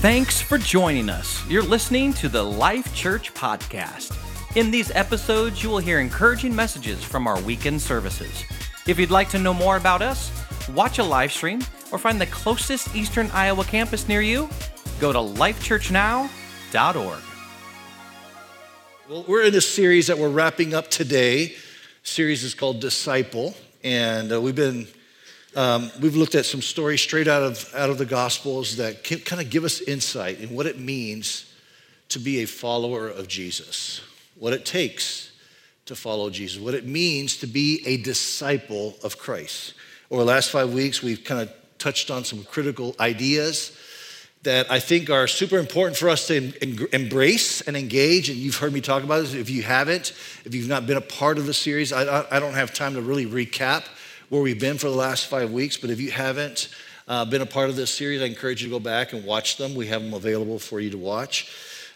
Thanks for joining us. You're listening to the Life Church Podcast. In these episodes, you will hear encouraging messages from our weekend services. If you'd like to know more about us, watch a live stream, or find the closest Eastern Iowa campus near you, go to lifechurchnow.org. Well, we're in a series that we're wrapping up today. The series is called Disciple, and uh, we've been um, we've looked at some stories straight out of out of the Gospels that can kind of give us insight in what it means to be a follower of Jesus, what it takes to follow Jesus, what it means to be a disciple of Christ. Over the last five weeks, we've kind of touched on some critical ideas that I think are super important for us to em- embrace and engage. And you've heard me talk about this. If you haven't, if you've not been a part of the series, I, I don't have time to really recap where we've been for the last five weeks. But if you haven't uh, been a part of this series, I encourage you to go back and watch them. We have them available for you to watch.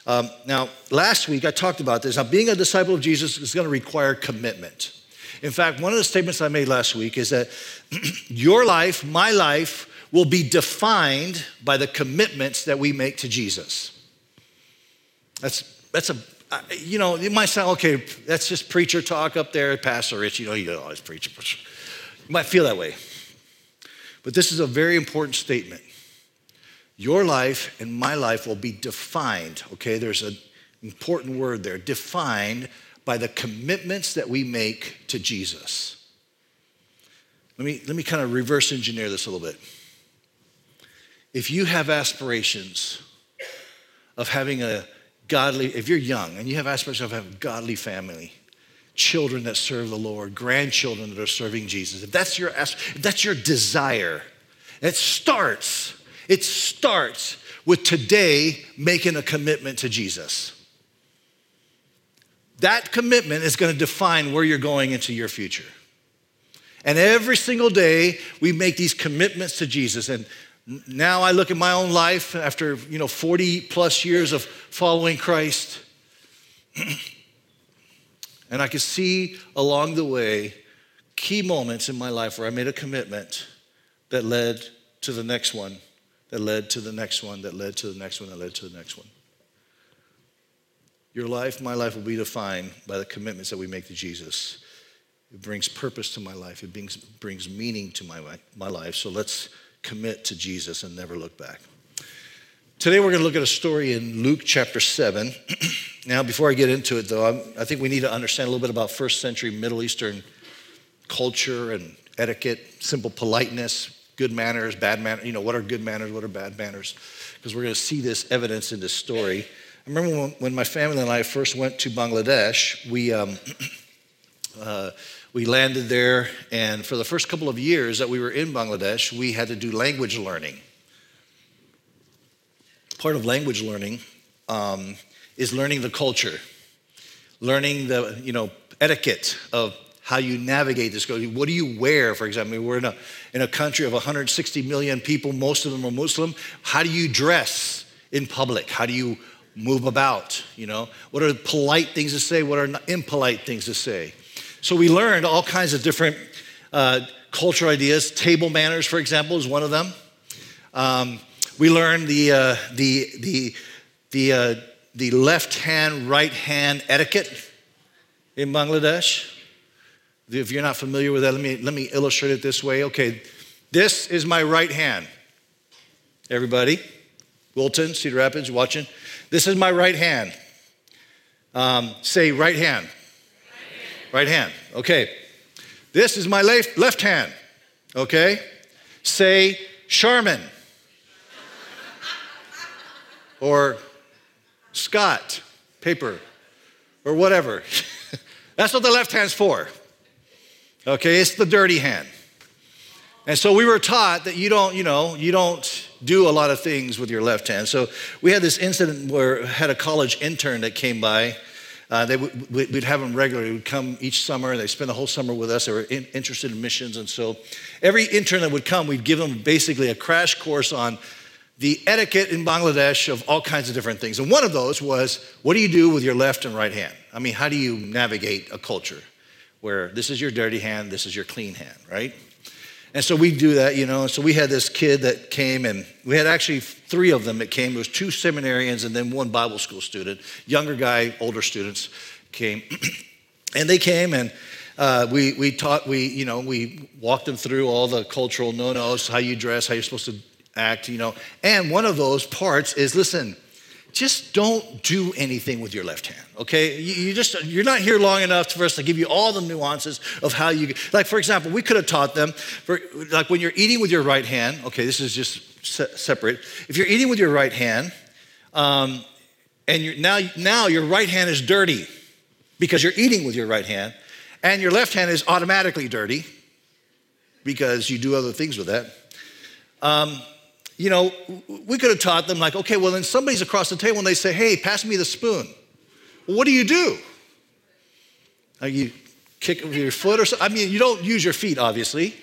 Um, now, last week I talked about this. Now, being a disciple of Jesus is going to require commitment. In fact, one of the statements I made last week is that your life, my life, will be defined by the commitments that we make to Jesus. That's, that's a, you know, it might sound, okay, that's just preacher talk up there, Pastor Rich, you know, you always preach. You might feel that way. But this is a very important statement. Your life and my life will be defined, okay? There's an important word there defined by the commitments that we make to Jesus. Let me, let me kind of reverse engineer this a little bit. If you have aspirations of having a godly, if you're young and you have aspirations of having a godly family, children that serve the Lord, grandchildren that are serving Jesus, if that's your, if that's your desire, it starts, it starts with today making a commitment to Jesus. That commitment is going to define where you're going into your future. And every single day, we make these commitments to Jesus. And now I look at my own life after, you know, 40 plus years of following Christ. and I could see along the way key moments in my life where I made a commitment that led to the next one, that led to the next one, that led to the next one, that led to the next one. Your life, my life will be defined by the commitments that we make to Jesus. It brings purpose to my life, it brings, brings meaning to my, my life. So let's commit to Jesus and never look back. Today we're going to look at a story in Luke chapter 7. now, before I get into it, though, I'm, i think we need to understand a little bit about first century Middle Eastern culture and etiquette, simple politeness, good manners, bad manners. You know, what are good manners, what are bad manners? Because we're going to see this evidence in this story. I remember when, when my family and I first went to Bangladesh, we. Um, uh, we landed there, and for the first couple of years that we were in Bangladesh, we had to do language learning. Part of language learning um, is learning the culture, learning the you know etiquette of how you navigate this. What do you wear, for example? We're in a, in a country of 160 million people, most of them are Muslim. How do you dress in public? How do you move about? You know, what are polite things to say? What are impolite things to say? So we learned all kinds of different uh, cultural ideas. Table manners, for example, is one of them. Um, we learned the, uh, the, the, the, uh, the left hand, right hand etiquette in Bangladesh. If you're not familiar with that, let me, let me illustrate it this way. Okay, this is my right hand. Everybody, Wilton, Cedar Rapids, watching. This is my right hand. Um, say right hand. Right hand. Okay. This is my left, left hand. Okay. Say Charmin or Scott, paper, or whatever. That's what the left hand's for. Okay, it's the dirty hand. And so we were taught that you don't, you know, you don't do a lot of things with your left hand. So we had this incident where I had a college intern that came by uh, they would, we'd have them regularly. They would come each summer. And they'd spend the whole summer with us. They were in, interested in missions. And so every intern that would come, we'd give them basically a crash course on the etiquette in Bangladesh of all kinds of different things. And one of those was what do you do with your left and right hand? I mean, how do you navigate a culture where this is your dirty hand, this is your clean hand, right? And so we do that, you know. So we had this kid that came, and we had actually three of them that came. There was two seminarians and then one Bible school student. Younger guy, older students came, and they came and uh, we we taught we you know we walked them through all the cultural no-nos, how you dress, how you're supposed to act, you know. And one of those parts is listen, just don't do anything with your left hand okay you, you, just you're not here long enough for us to give you all the nuances of how you like for example we could have taught them for like when you're eating with your right hand okay this is just se- separate if you're eating with your right hand um, and now now your right hand is dirty because you're eating with your right hand and your left hand is automatically dirty because you do other things with that um, you know, we could have taught them, like, okay, well, then somebody's across the table and they say, hey, pass me the spoon. Well, what do you do? You kick with your foot or something? I mean, you don't use your feet, obviously.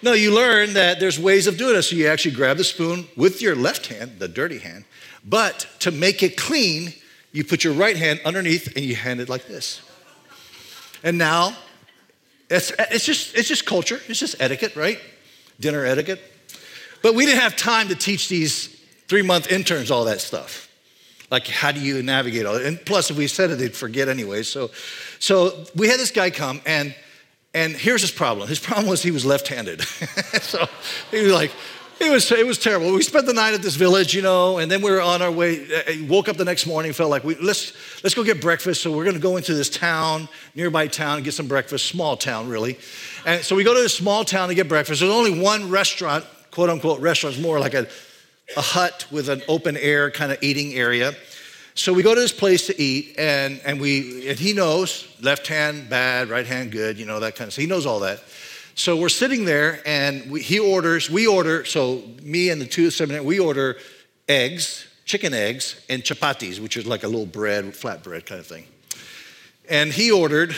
No, you learn that there's ways of doing it. So you actually grab the spoon with your left hand, the dirty hand, but to make it clean, you put your right hand underneath and you hand it like this. And now, it's, it's, just, it's just culture, it's just etiquette, right? Dinner etiquette. But we didn't have time to teach these three month interns all that stuff. Like, how do you navigate all that? And plus, if we said it, they'd forget anyway. So, so we had this guy come, and, and here's his problem. His problem was he was left handed. so he was like, it was, it was terrible. We spent the night at this village, you know, and then we were on our way. Uh, woke up the next morning, felt like we let's let's go get breakfast. So we're going to go into this town, nearby town, and get some breakfast. Small town, really. And so we go to this small town to get breakfast. There's only one restaurant quote unquote restaurant. It's more like a, a hut with an open air kind of eating area. So we go to this place to eat, and, and, we, and he knows left hand bad, right hand good, you know, that kind of stuff. He knows all that. So we're sitting there, and we, he orders, we order, so me and the two seven, we order eggs, chicken eggs, and chapatis, which is like a little bread, flat bread kind of thing. And he ordered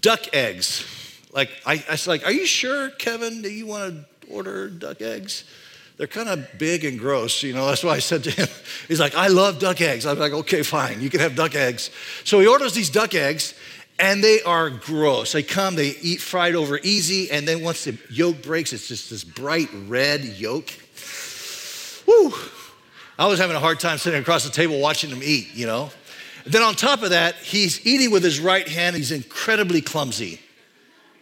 duck eggs. Like, I, I was like, are you sure, Kevin, that you want to order duck eggs. They're kind of big and gross, you know. That's why I said to him, he's like, I love duck eggs. I'm like, okay, fine, you can have duck eggs. So he orders these duck eggs, and they are gross. They come, they eat fried over easy, and then once the yolk breaks, it's just this bright red yolk. Woo! I was having a hard time sitting across the table watching him eat, you know. then on top of that, he's eating with his right hand. He's incredibly clumsy.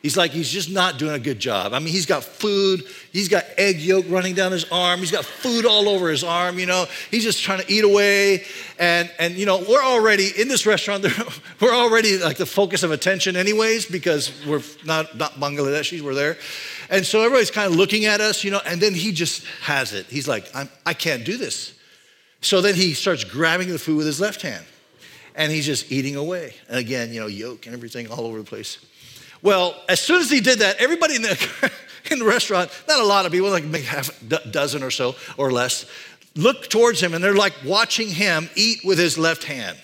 He's like, he's just not doing a good job. I mean, he's got food, he's got egg yolk running down his arm, he's got food all over his arm, you know, he's just trying to eat away. And, and you know, we're already in this restaurant, we're already like the focus of attention, anyways, because we're not, not Bangladeshis, we're there. And so everybody's kind of looking at us, you know, and then he just has it. He's like, I'm, I can't do this. So then he starts grabbing the food with his left hand and he's just eating away. And again, you know, yolk and everything all over the place. Well, as soon as he did that, everybody in the, in the restaurant, not a lot of people, like maybe half a dozen or so or less, look towards him and they're like watching him eat with his left hand.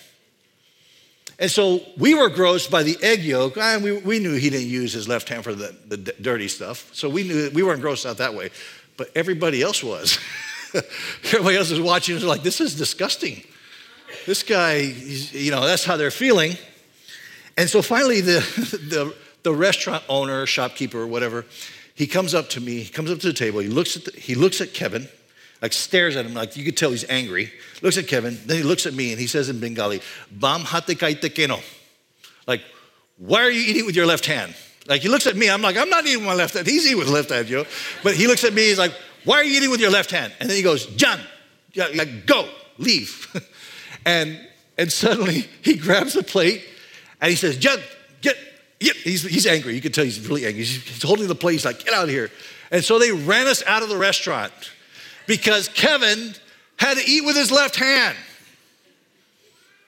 And so we were grossed by the egg yolk. We, we knew he didn't use his left hand for the, the dirty stuff. So we knew we weren't grossed out that way. But everybody else was. everybody else was watching and was like, this is disgusting. This guy, you know, that's how they're feeling. And so finally, the, the the restaurant owner, shopkeeper, or whatever, he comes up to me, he comes up to the table, he looks at, the, he looks at Kevin, like stares at him, like you could tell he's angry. Looks at Kevin, then he looks at me and he says in Bengali, Bam hate kaite keno. Like, why are you eating with your left hand? Like he looks at me, I'm like, I'm not eating with my left hand. He's eating with left hand, you know. But he looks at me, he's like, why are you eating with your left hand? And then he goes, John, like, go, leave. and and suddenly he grabs a plate and he says, John, get Yep, he's, he's angry. You can tell he's really angry. He's, he's holding the plate. He's like, get out of here. And so they ran us out of the restaurant because Kevin had to eat with his left hand.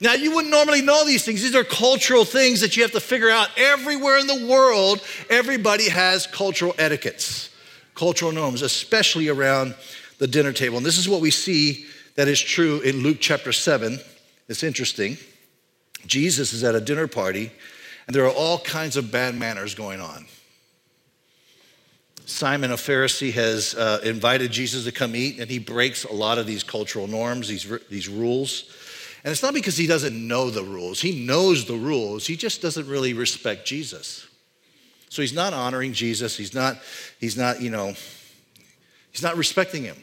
Now, you wouldn't normally know these things. These are cultural things that you have to figure out. Everywhere in the world, everybody has cultural etiquettes, cultural norms, especially around the dinner table. And this is what we see that is true in Luke chapter 7. It's interesting. Jesus is at a dinner party there are all kinds of bad manners going on. Simon, a Pharisee, has uh, invited Jesus to come eat, and he breaks a lot of these cultural norms, these, these rules. And it's not because he doesn't know the rules, he knows the rules, he just doesn't really respect Jesus. So he's not honoring Jesus. He's not, he's not, you know, he's not respecting him.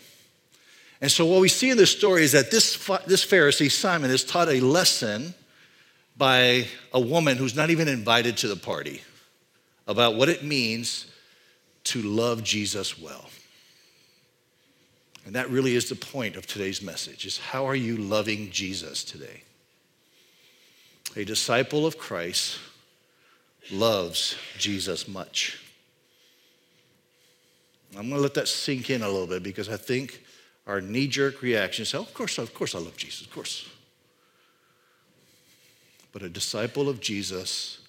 And so what we see in this story is that this, this Pharisee, Simon, is taught a lesson by a woman who's not even invited to the party about what it means to love Jesus well. And that really is the point of today's message is how are you loving Jesus today? A disciple of Christ loves Jesus much. I'm going to let that sink in a little bit because I think our knee jerk reaction is, oh, of course, of course I love Jesus, of course. But a disciple of Jesus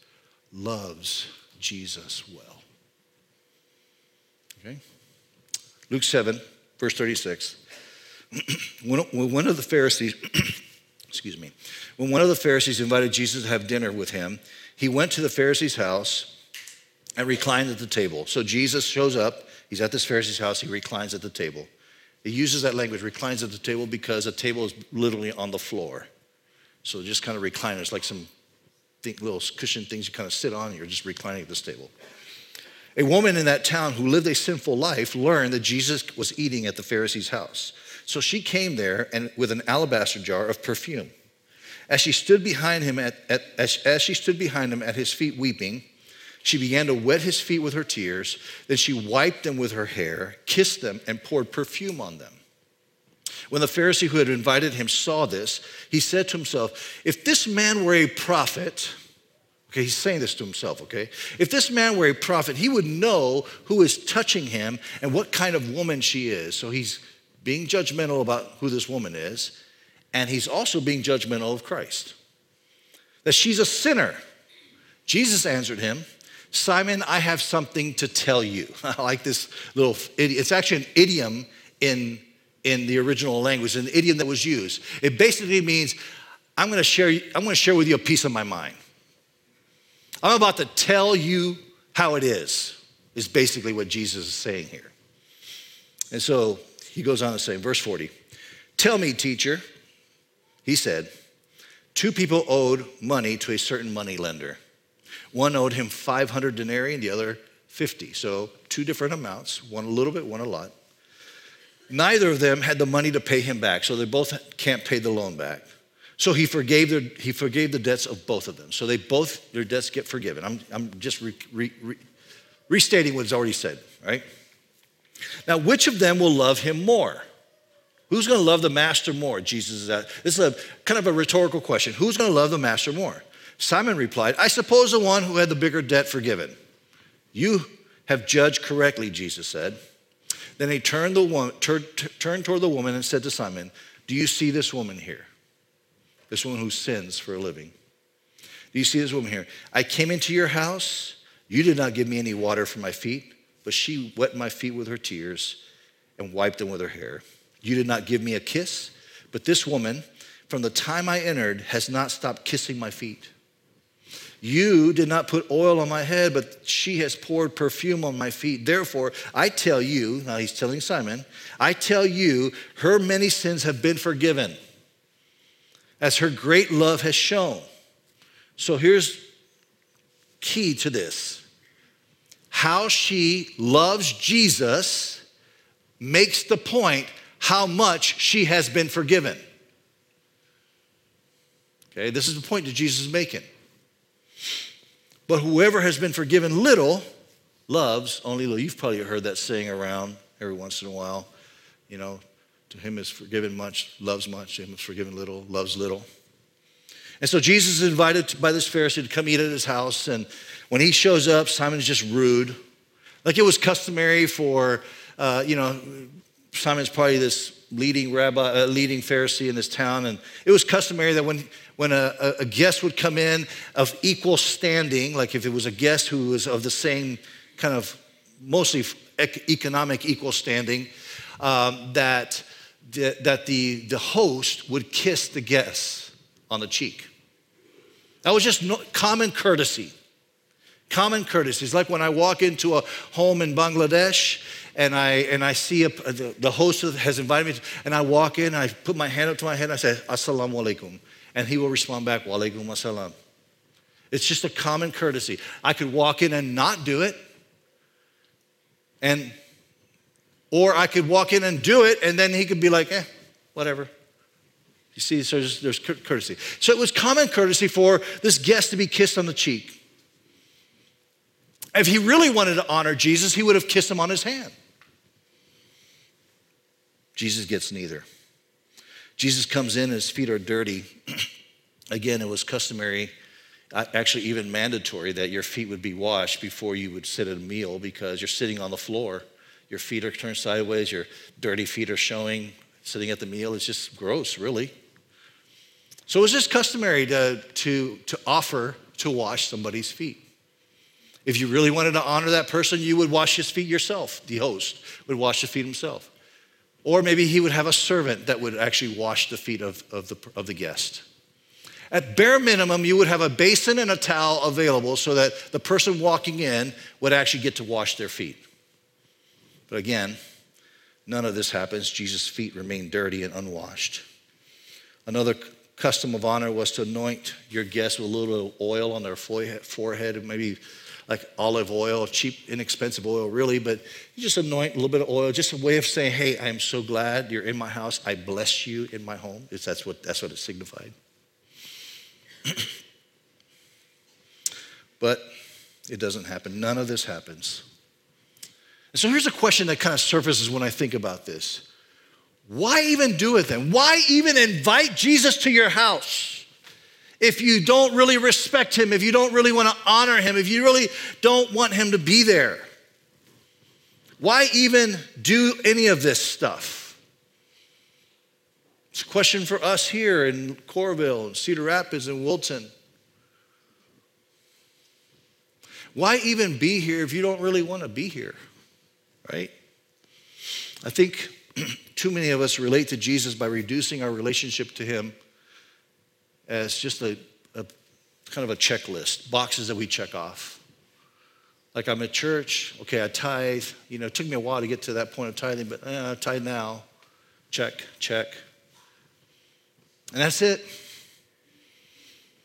loves Jesus well. Okay? Luke 7, verse 36. when, one of the Pharisees, excuse me, when one of the Pharisees invited Jesus to have dinner with him, he went to the Pharisee's house and reclined at the table. So Jesus shows up. He's at this Pharisee's house. He reclines at the table. He uses that language, reclines at the table, because a table is literally on the floor. So just kind of recline. It's like some little cushion things you kind of sit on. You're just reclining at this table. A woman in that town who lived a sinful life learned that Jesus was eating at the Pharisee's house. So she came there and with an alabaster jar of perfume. As she stood behind him at, at as, as she stood behind him at his feet weeping, she began to wet his feet with her tears. Then she wiped them with her hair, kissed them, and poured perfume on them. When the Pharisee who had invited him saw this, he said to himself, If this man were a prophet, okay, he's saying this to himself, okay? If this man were a prophet, he would know who is touching him and what kind of woman she is. So he's being judgmental about who this woman is, and he's also being judgmental of Christ. That she's a sinner. Jesus answered him, Simon, I have something to tell you. I like this little, it's actually an idiom in in the original language, an idiom that was used. It basically means, I'm gonna share, I'm gonna share with you a piece of my mind. I'm about to tell you how it is, is basically what Jesus is saying here. And so he goes on to say, verse 40, Tell me, teacher, he said, two people owed money to a certain money lender. One owed him 500 denarii and the other 50. So two different amounts, one a little bit, one a lot. Neither of them had the money to pay him back, so they both can't pay the loan back. So he forgave, their, he forgave the debts of both of them. So they both, their debts get forgiven. I'm, I'm just re, re, re, restating what's already said, right? Now, which of them will love him more? Who's going to love the master more? Jesus is at. This is a kind of a rhetorical question. Who's going to love the master more? Simon replied, I suppose the one who had the bigger debt forgiven. You have judged correctly, Jesus said. Then he turned, the woman, turned, turned toward the woman and said to Simon, Do you see this woman here? This woman who sins for a living. Do you see this woman here? I came into your house. You did not give me any water for my feet, but she wet my feet with her tears and wiped them with her hair. You did not give me a kiss, but this woman, from the time I entered, has not stopped kissing my feet. You did not put oil on my head, but she has poured perfume on my feet. Therefore, I tell you, now he's telling Simon, I tell you, her many sins have been forgiven, as her great love has shown. So here's key to this how she loves Jesus makes the point how much she has been forgiven. Okay, this is the point that Jesus is making. But whoever has been forgiven little loves only little. You've probably heard that saying around every once in a while. You know, to him is forgiven much, loves much, to him is forgiven little, loves little. And so Jesus is invited by this Pharisee to come eat at his house. And when he shows up, Simon's just rude. Like it was customary for, uh, you know, Simon's probably this leading rabbi, uh, leading Pharisee in this town, and it was customary that when when a, a, guest would come in of equal standing, like if it was a guest who was of the same kind of mostly economic equal standing, um, that that the the host would kiss the guest on the cheek. That was just no, common courtesy. Common courtesy. It's like when I walk into a home in Bangladesh and I, and I see a, the, the host has invited me, to, and I walk in, I put my hand up to my head, and I say, Assalamu alaikum. And he will respond back, Wa alaikum assalam. It's just a common courtesy. I could walk in and not do it. And or I could walk in and do it, and then he could be like, eh, whatever. You see, there's, there's courtesy. So it was common courtesy for this guest to be kissed on the cheek. If he really wanted to honor Jesus, he would have kissed him on his hand. Jesus gets neither. Jesus comes in, his feet are dirty. Again, it was customary, uh, actually, even mandatory, that your feet would be washed before you would sit at a meal because you're sitting on the floor. Your feet are turned sideways, your dirty feet are showing sitting at the meal. is just gross, really. So it was just customary to, to, to offer to wash somebody's feet. If you really wanted to honor that person, you would wash his feet yourself. The host would wash the feet himself. Or maybe he would have a servant that would actually wash the feet of, of, the, of the guest. At bare minimum, you would have a basin and a towel available so that the person walking in would actually get to wash their feet. But again, none of this happens. Jesus' feet remain dirty and unwashed. Another custom of honor was to anoint your guests with a little oil on their forehead, maybe like olive oil, cheap, inexpensive oil, really, but you just anoint a little bit of oil, just a way of saying, hey, I'm so glad you're in my house. I bless you in my home. It's, that's, what, that's what it signified. but it doesn't happen. None of this happens. And so here's a question that kind of surfaces when I think about this. Why even do it then? Why even invite Jesus to your house? If you don't really respect him, if you don't really want to honor him, if you really don't want him to be there? Why even do any of this stuff? It's a question for us here in Coralville, and Cedar Rapids, and Wilton. Why even be here if you don't really want to be here? Right? I think too many of us relate to Jesus by reducing our relationship to him as just a, a kind of a checklist, boxes that we check off. Like I'm at church, okay, I tithe. You know, it took me a while to get to that point of tithing, but eh, I tithe now. Check, check. And that's it.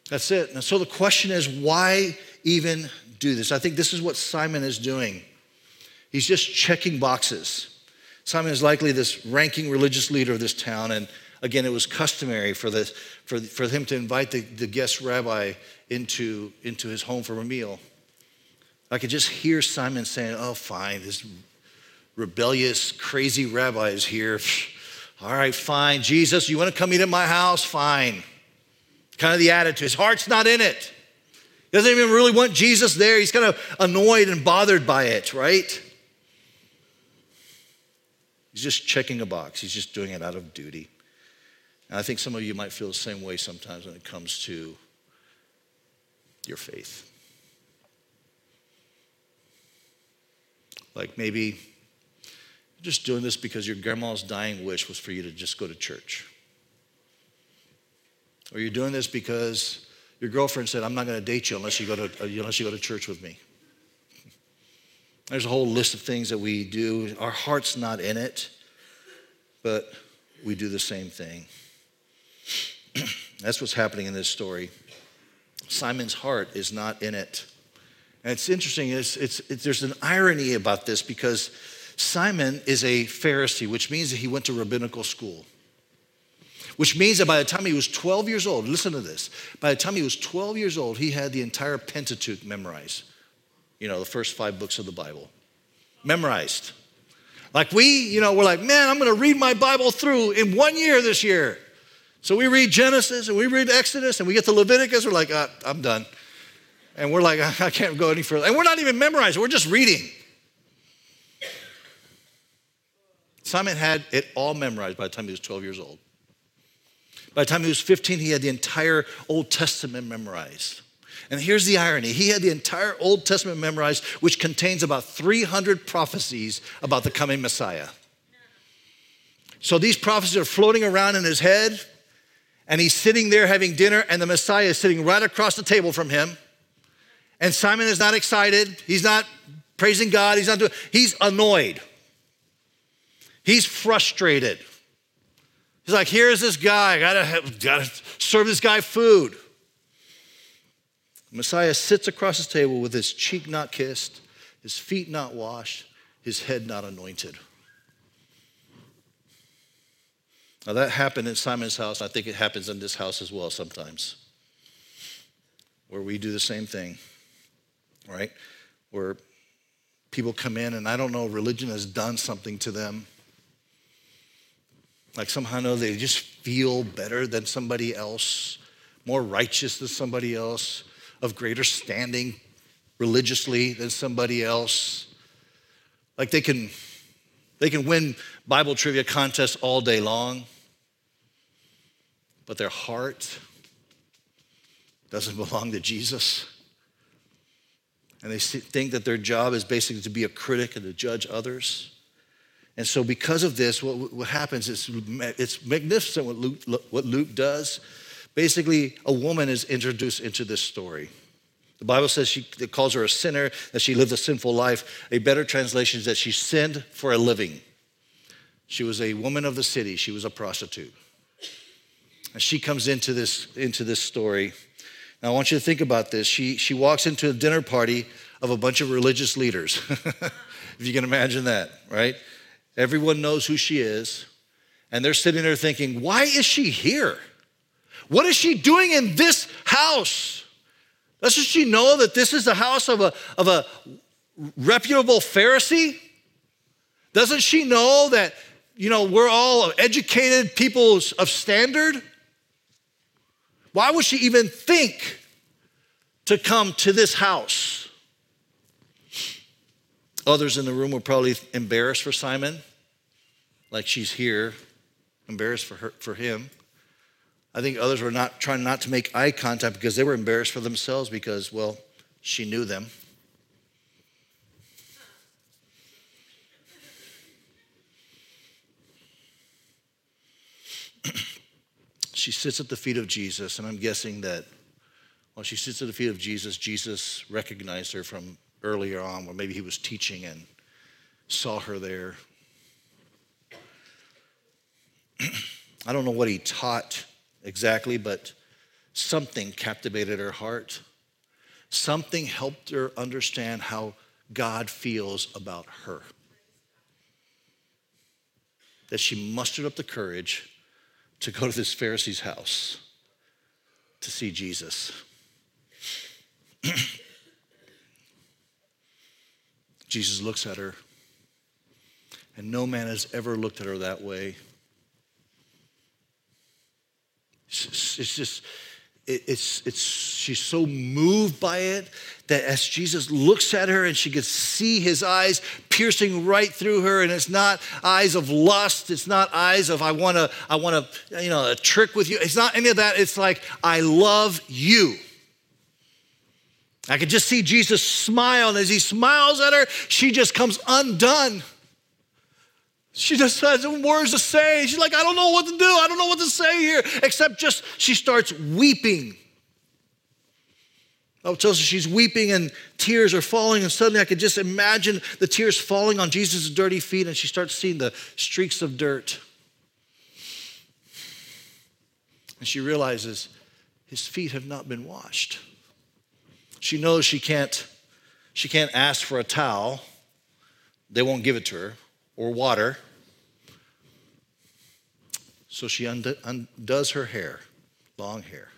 That's it. And so the question is, why even do this? I think this is what Simon is doing. He's just checking boxes. Simon is likely this ranking religious leader of this town, and again, it was customary for, this, for, for him to invite the, the guest rabbi into, into his home for a meal. I could just hear Simon saying, Oh, fine, this rebellious, crazy rabbi is here. All right, fine. Jesus, you want to come eat at my house? Fine. Kind of the attitude. His heart's not in it. He doesn't even really want Jesus there. He's kind of annoyed and bothered by it, right? He's just checking a box. He's just doing it out of duty. And I think some of you might feel the same way sometimes when it comes to your faith. Like maybe you're just doing this because your grandma's dying wish was for you to just go to church. Or you're doing this because your girlfriend said, I'm not going to date you unless you, go to, unless you go to church with me. There's a whole list of things that we do. Our heart's not in it, but we do the same thing. That's what's happening in this story. Simon's heart is not in it. And it's interesting, it's, it's, it's, there's an irony about this because Simon is a Pharisee, which means that he went to rabbinical school. Which means that by the time he was 12 years old, listen to this, by the time he was 12 years old, he had the entire Pentateuch memorized. You know, the first five books of the Bible. Memorized. Like we, you know, we're like, man, I'm going to read my Bible through in one year this year. So we read Genesis and we read Exodus and we get to Leviticus, we're like, ah, I'm done. And we're like, I can't go any further. And we're not even memorizing, we're just reading. Simon had it all memorized by the time he was 12 years old. By the time he was 15, he had the entire Old Testament memorized. And here's the irony he had the entire Old Testament memorized, which contains about 300 prophecies about the coming Messiah. So these prophecies are floating around in his head and he's sitting there having dinner, and the Messiah is sitting right across the table from him. And Simon is not excited. He's not praising God. He's not doing, he's annoyed. He's frustrated. He's like, here's this guy. I gotta, have, gotta serve this guy food. Messiah sits across his table with his cheek not kissed, his feet not washed, his head not anointed. Now, that happened in Simon's house. I think it happens in this house as well sometimes, where we do the same thing, right? Where people come in, and I don't know, religion has done something to them. Like somehow know they just feel better than somebody else, more righteous than somebody else, of greater standing religiously than somebody else. Like they can, they can win Bible trivia contests all day long but their heart doesn't belong to Jesus. And they think that their job is basically to be a critic and to judge others. And so, because of this, what, what happens is it's magnificent what Luke, what Luke does. Basically, a woman is introduced into this story. The Bible says she it calls her a sinner, that she lived a sinful life. A better translation is that she sinned for a living. She was a woman of the city, she was a prostitute. And she comes into this, into this story. Now, I want you to think about this. She, she walks into a dinner party of a bunch of religious leaders, if you can imagine that, right? Everyone knows who she is, and they're sitting there thinking, why is she here? What is she doing in this house? Doesn't she know that this is the house of a, of a reputable Pharisee? Doesn't she know that, you know, we're all educated people of standard? Why would she even think to come to this house? Others in the room were probably embarrassed for Simon, like she's here, embarrassed for her for him. I think others were not trying not to make eye contact because they were embarrassed for themselves because, well, she knew them. She sits at the feet of Jesus, and I'm guessing that while she sits at the feet of Jesus, Jesus recognized her from earlier on, where maybe he was teaching and saw her there. I don't know what he taught exactly, but something captivated her heart. Something helped her understand how God feels about her. That she mustered up the courage to go to this Pharisee's house to see Jesus. Jesus looks at her, and no man has ever looked at her that way. It's just, it's, it's, she's so moved by it that as Jesus looks at her and she can see his eyes piercing right through her, and it's not eyes of lust, it's not eyes of I want to, I want to, you know, a trick with you. It's not any of that. It's like I love you. I could just see Jesus smile, and as he smiles at her, she just comes undone. She just has words to say. She's like, I don't know what to do. I don't know what to say here, except just she starts weeping. Oh, tells us she's weeping and tears are falling, and suddenly I could just imagine the tears falling on Jesus' dirty feet, and she starts seeing the streaks of dirt. And she realizes his feet have not been washed. She knows she can't, she can't ask for a towel. They won't give it to her, or water. So she undoes her hair, long hair,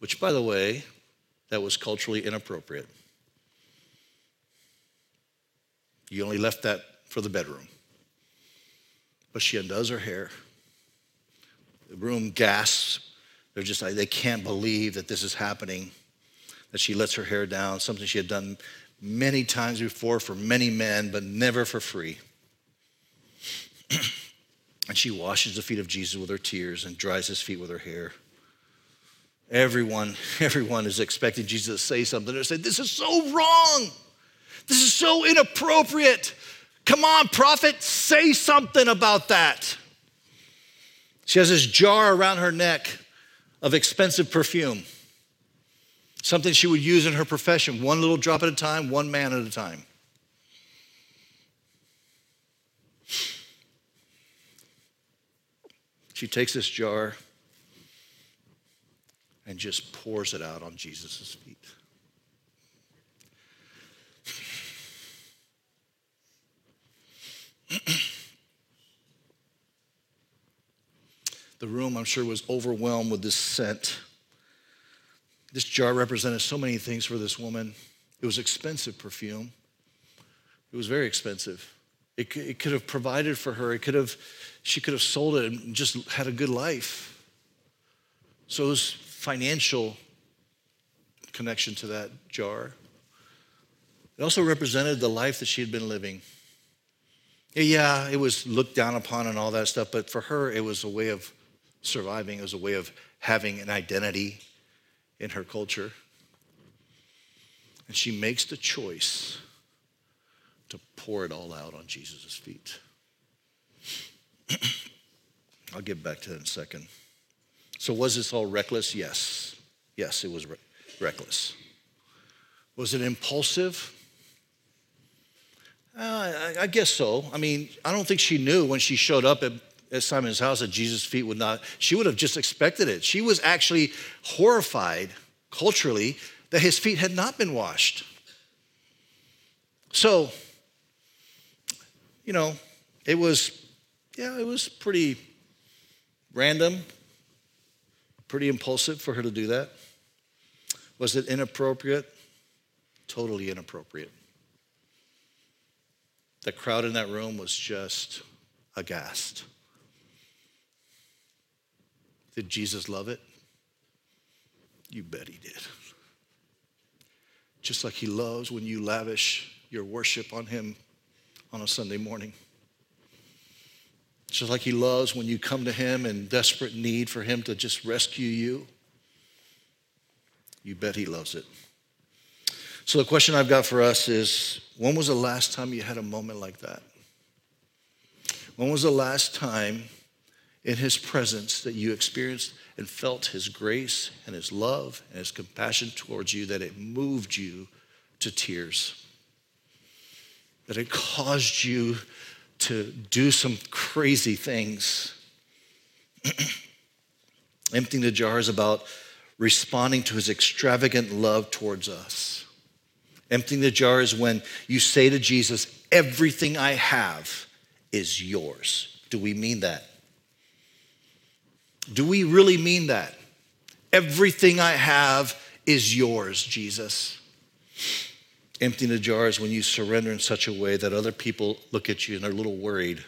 which, by the way, that was culturally inappropriate. You only left that for the bedroom. But she undoes her hair. The room gasps. They're just like, they can't believe that this is happening, that she lets her hair down, something she had done many times before for many men, but never for free. And she washes the feet of Jesus with her tears and dries his feet with her hair. Everyone, everyone is expecting Jesus to say something or say, This is so wrong. This is so inappropriate. Come on, prophet, say something about that. She has this jar around her neck of expensive perfume, something she would use in her profession, one little drop at a time, one man at a time. She takes this jar and just pours it out on Jesus' feet. the room, I'm sure, was overwhelmed with this scent. This jar represented so many things for this woman. It was expensive perfume. It was very expensive. It, it could have provided for her. It could have, she could have sold it and just had a good life. So it was financial connection to that jar. It also represented the life that she had been living. Yeah, it was looked down upon and all that stuff, but for her, it was a way of surviving, it was a way of having an identity in her culture. And she makes the choice to pour it all out on Jesus' feet. I'll get back to that in a second. So, was this all reckless? Yes. Yes, it was re- reckless. Was it impulsive? Uh, I, I, guess so. I mean, I don't think she knew when she showed up at, at Simon's house that Jesus' feet would not, she would have just expected it. She was actually horrified culturally that his feet had not been washed. So, you know, it was, yeah, it was pretty random, pretty impulsive for her to do that. Was it inappropriate? Totally inappropriate. The crowd in that room was just aghast. Did Jesus love it? You bet he did. Just like he loves when you lavish your worship on him on a Sunday morning. Just like he loves when you come to him in desperate need for him to just rescue you. You bet he loves it. So, the question I've got for us is when was the last time you had a moment like that? When was the last time in his presence that you experienced and felt his grace and his love and his compassion towards you that it moved you to tears? That it caused you to do some crazy things? Emptying the jars about responding to his extravagant love towards us. Emptying the jar is when you say to Jesus, Everything I have is yours. Do we mean that? Do we really mean that? Everything I have is yours, Jesus. Emptying the jar is when you surrender in such a way that other people look at you and are a little worried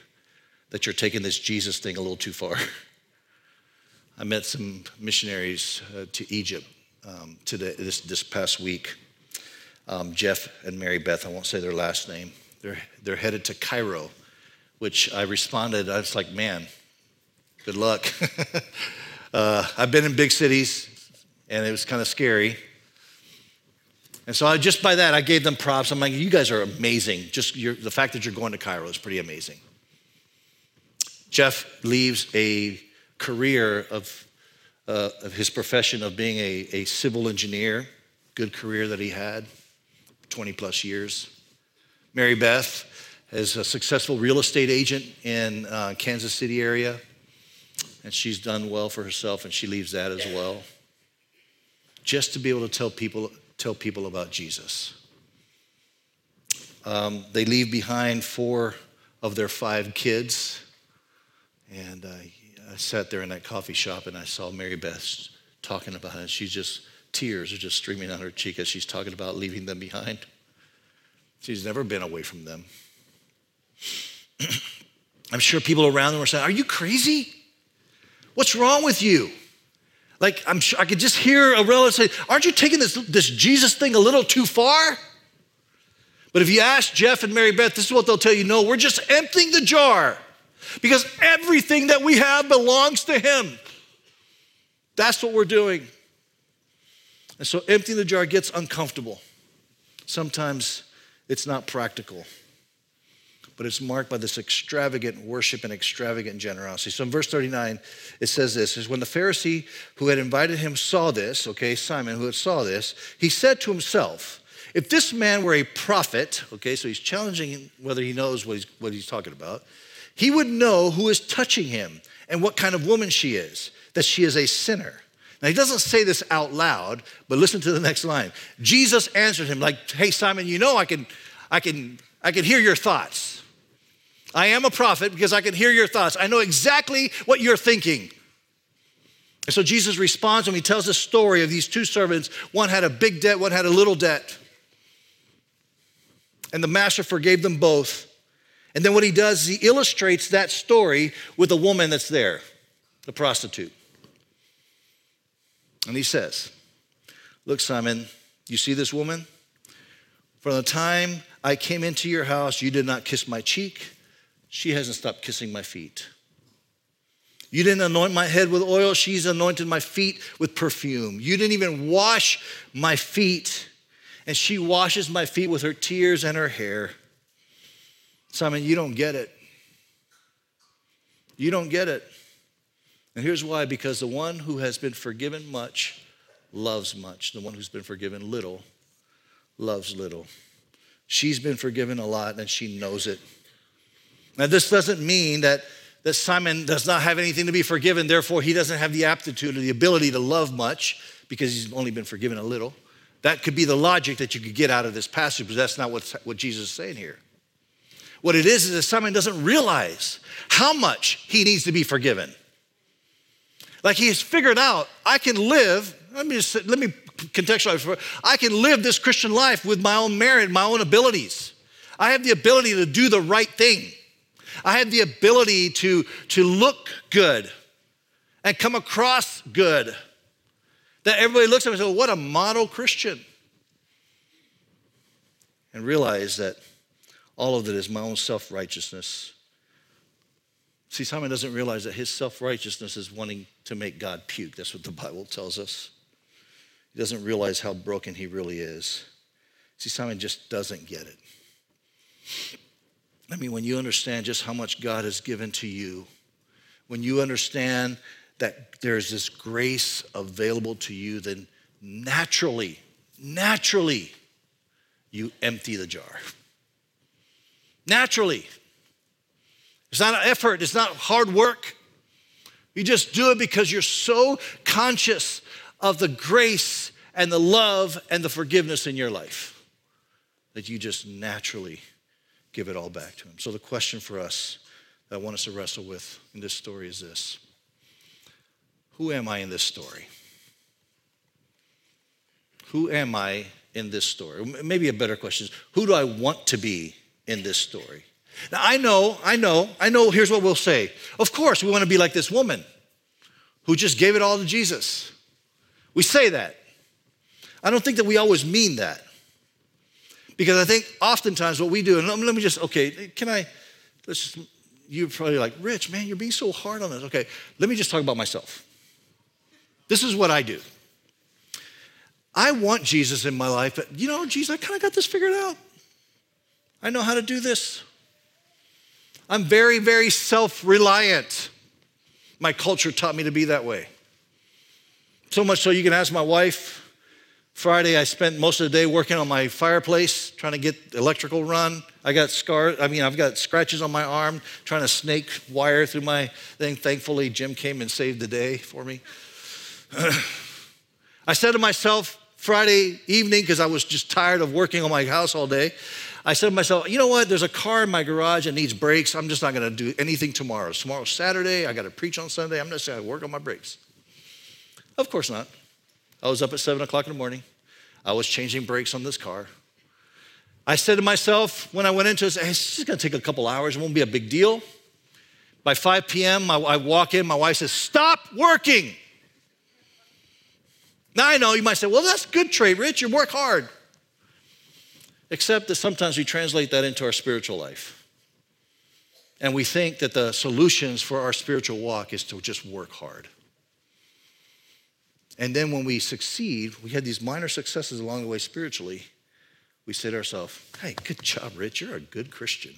that you're taking this Jesus thing a little too far. I met some missionaries uh, to Egypt um, today, this, this past week um, Jeff and Mary Beth. I won't say their last name. They're, they're headed to Cairo, which I responded, I was like, man, good luck. uh, I've been in big cities, and it was kind of scary. And so I, just by that, I gave them props. I'm like, you guys are amazing. Just the fact that you're going to Cairo is pretty amazing. Jeff leaves a career of, uh, of his profession of being a, a civil engineer, good career that he had. 20 plus years. Mary Beth is a successful real estate agent in uh, Kansas City area, and she's done well for herself, and she leaves that as well. Just to be able to tell people, tell people about Jesus. Um, they leave behind four of their five kids, and I sat there in that coffee shop and I saw Mary Beth talking about it. She's just tears are just streaming down her cheek as she's talking about leaving them behind. She's never been away from them. I'm sure people around them were saying, Are you crazy? What's wrong with you? Like, I'm sure I could just hear a relative say, Aren't you taking this, this Jesus thing a little too far? But if you ask Jeff and Mary Beth, this is what they'll tell you no, we're just emptying the jar because everything that we have belongs to Him. That's what we're doing. And so emptying the jar gets uncomfortable. Sometimes it's not practical, but it's marked by this extravagant worship and extravagant generosity. So in verse 39, it says this is when the Pharisee who had invited him saw this, okay, Simon who had saw this, he said to himself, if this man were a prophet, okay, so he's challenging whether he knows what he's, what he's talking about, he would know who is touching him and what kind of woman she is, that she is a sinner. Now, he doesn't say this out loud, but listen to the next line. Jesus answered him, like, hey, Simon, you know I can, I can, I can hear your thoughts. I am a prophet because I can hear your thoughts. I know exactly what you're thinking. And so Jesus responds when he tells the story of these two servants. One had a big debt, one had a little debt. And the master forgave them both. And then what he does is he illustrates that story with a woman that's there, the prostitute. And he says, Look, Simon, you see this woman? From the time I came into your house, you did not kiss my cheek. She hasn't stopped kissing my feet. You didn't anoint my head with oil, she's anointed my feet with perfume. You didn't even wash my feet, and she washes my feet with her tears and her hair. Simon, you don't get it. You don't get it. And here's why because the one who has been forgiven much loves much. The one who's been forgiven little loves little. She's been forgiven a lot and she knows it. Now, this doesn't mean that, that Simon does not have anything to be forgiven, therefore, he doesn't have the aptitude or the ability to love much because he's only been forgiven a little. That could be the logic that you could get out of this passage, but that's not what, what Jesus is saying here. What it is is that Simon doesn't realize how much he needs to be forgiven. Like he's figured out, I can live, let me just, let me contextualize, I can live this Christian life with my own merit, my own abilities. I have the ability to do the right thing. I have the ability to, to look good and come across good. That everybody looks at me and says, what a model Christian. And realize that all of it is my own self righteousness. See, Simon doesn't realize that his self righteousness is wanting to make God puke. That's what the Bible tells us. He doesn't realize how broken he really is. See, Simon just doesn't get it. I mean, when you understand just how much God has given to you, when you understand that there's this grace available to you, then naturally, naturally, you empty the jar. Naturally. It's not an effort, it's not hard work. You just do it because you're so conscious of the grace and the love and the forgiveness in your life that you just naturally give it all back to Him. So, the question for us that I want us to wrestle with in this story is this Who am I in this story? Who am I in this story? Maybe a better question is Who do I want to be in this story. Now, I know, I know, I know, here's what we'll say. Of course, we want to be like this woman who just gave it all to Jesus. We say that. I don't think that we always mean that. Because I think oftentimes what we do, and let me just, okay, can I, let's just, you're probably like, Rich, man, you're being so hard on us. Okay, let me just talk about myself. This is what I do. I want Jesus in my life, but you know, Jesus, I kind of got this figured out. I know how to do this. I'm very, very self reliant. My culture taught me to be that way. So much so you can ask my wife. Friday, I spent most of the day working on my fireplace, trying to get electrical run. I got scars, I mean, I've got scratches on my arm, trying to snake wire through my thing. Thankfully, Jim came and saved the day for me. I said to myself Friday evening, because I was just tired of working on my house all day, I said to myself, you know what? There's a car in my garage that needs brakes. I'm just not going to do anything tomorrow. Tomorrow's Saturday. I got to preach on Sunday. I'm just going to work on my brakes. Of course not. I was up at seven o'clock in the morning. I was changing brakes on this car. I said to myself when I went into it, it's just to take a couple hours. It won't be a big deal. By 5 p.m., I walk in. My wife says, Stop working. Now I know you might say, Well, that's good trait, Rich. You work hard except that sometimes we translate that into our spiritual life. And we think that the solutions for our spiritual walk is to just work hard. And then when we succeed, we had these minor successes along the way spiritually, we say to ourselves, hey, good job, Rich. You're a good Christian.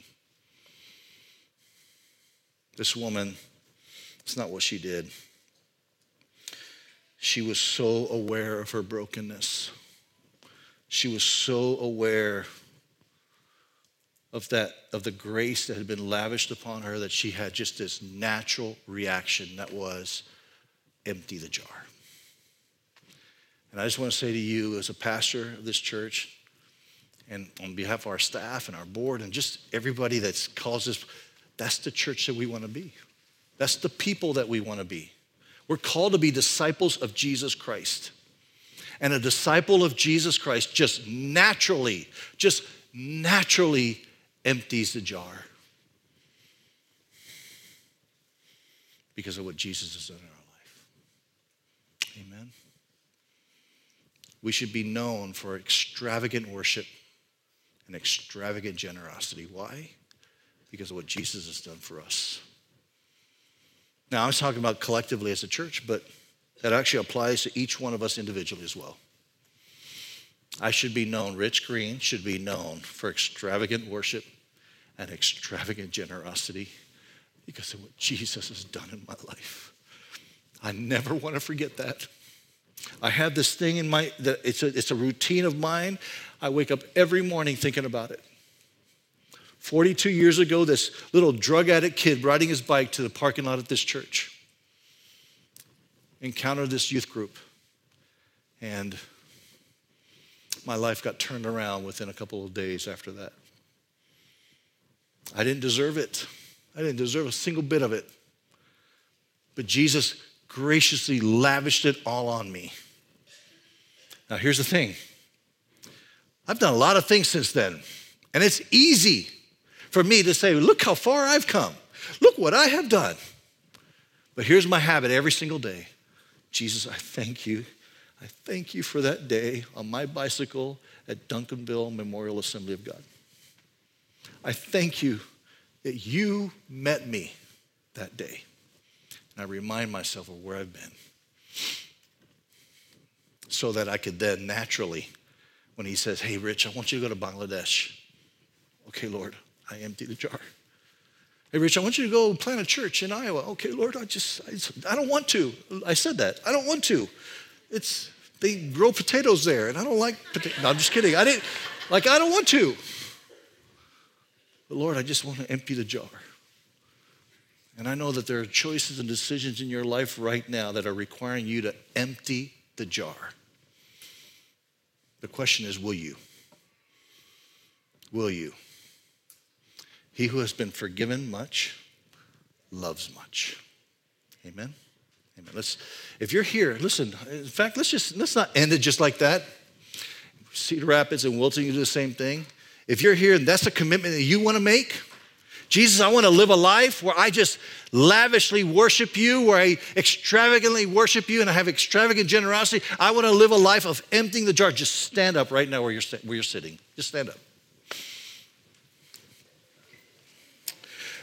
This woman, it's not what she did. She was so aware of her brokenness she was so aware of that of the grace that had been lavished upon her that she had just this natural reaction that was empty the jar And I just want to say to you, as a pastor of this church, and on behalf of our staff and our board, and just everybody that's calls us, that's the church that we want to be. That's the people that we want to be. We're called to be disciples of Jesus Christ. And a disciple of Jesus Christ just naturally, just naturally empties the jar because of what Jesus has done in our life. Amen. We should be known for extravagant worship and extravagant generosity. Why? Because of what Jesus has done for us. Now, I was talking about collectively as a church, but that actually applies to each one of us individually as well. I should be known, Rich Greene should be known for extravagant worship and extravagant generosity because of what Jesus has done in my life. I never want to forget that. I have this thing in my, it's a, it's a routine of mine. I wake up every morning thinking about it. 42 years ago, this little drug addict kid riding his bike to the parking lot at this church encountered this youth group. And my life got turned around within a couple of days after that. I didn't deserve it. I didn't deserve a single bit of it. But Jesus graciously lavished it all on me. Now, here's the thing I've done a lot of things since then, and it's easy for me to say, Look how far I've come. Look what I have done. But here's my habit every single day Jesus, I thank you. I thank you for that day on my bicycle at Duncanville Memorial Assembly of God. I thank you that you met me that day. And I remind myself of where I've been so that I could then naturally, when he says, Hey, Rich, I want you to go to Bangladesh. Okay, Lord, I empty the jar. Hey, Rich, I want you to go plant a church in Iowa. Okay, Lord, I just, I, I don't want to. I said that. I don't want to. It's, they grow potatoes there, and I don't like potatoes. No, I'm just kidding. I didn't, like, I don't want to. But Lord, I just want to empty the jar. And I know that there are choices and decisions in your life right now that are requiring you to empty the jar. The question is will you? Will you? He who has been forgiven much loves much. Amen. Amen. Let's, if you're here, listen, in fact, let's just let's not end it just like that. Cedar Rapids and Wilton, do the same thing. If you're here and that's a commitment that you want to make, Jesus, I want to live a life where I just lavishly worship you, where I extravagantly worship you and I have extravagant generosity. I want to live a life of emptying the jar. Just stand up right now where you're, where you're sitting. Just stand up.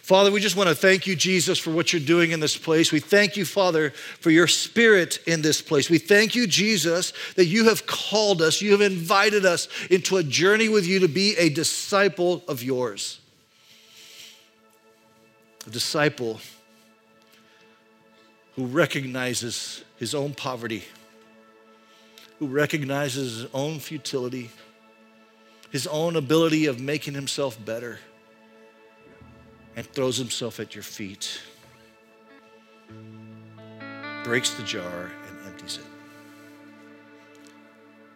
Father, we just want to thank you, Jesus, for what you're doing in this place. We thank you, Father, for your spirit in this place. We thank you, Jesus, that you have called us, you have invited us into a journey with you to be a disciple of yours. A disciple who recognizes his own poverty, who recognizes his own futility, his own ability of making himself better and throws himself at your feet, breaks the jar, and empties it.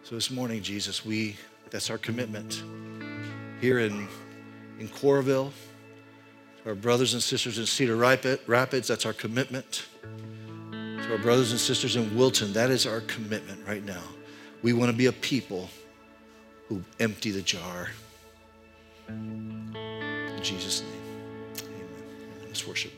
So this morning, Jesus, we that's our commitment here in, in Coralville, to our brothers and sisters in Cedar Rapids, that's our commitment. To our brothers and sisters in Wilton, that is our commitment right now. We want to be a people who empty the jar. In Jesus' name. Amen. Let's worship.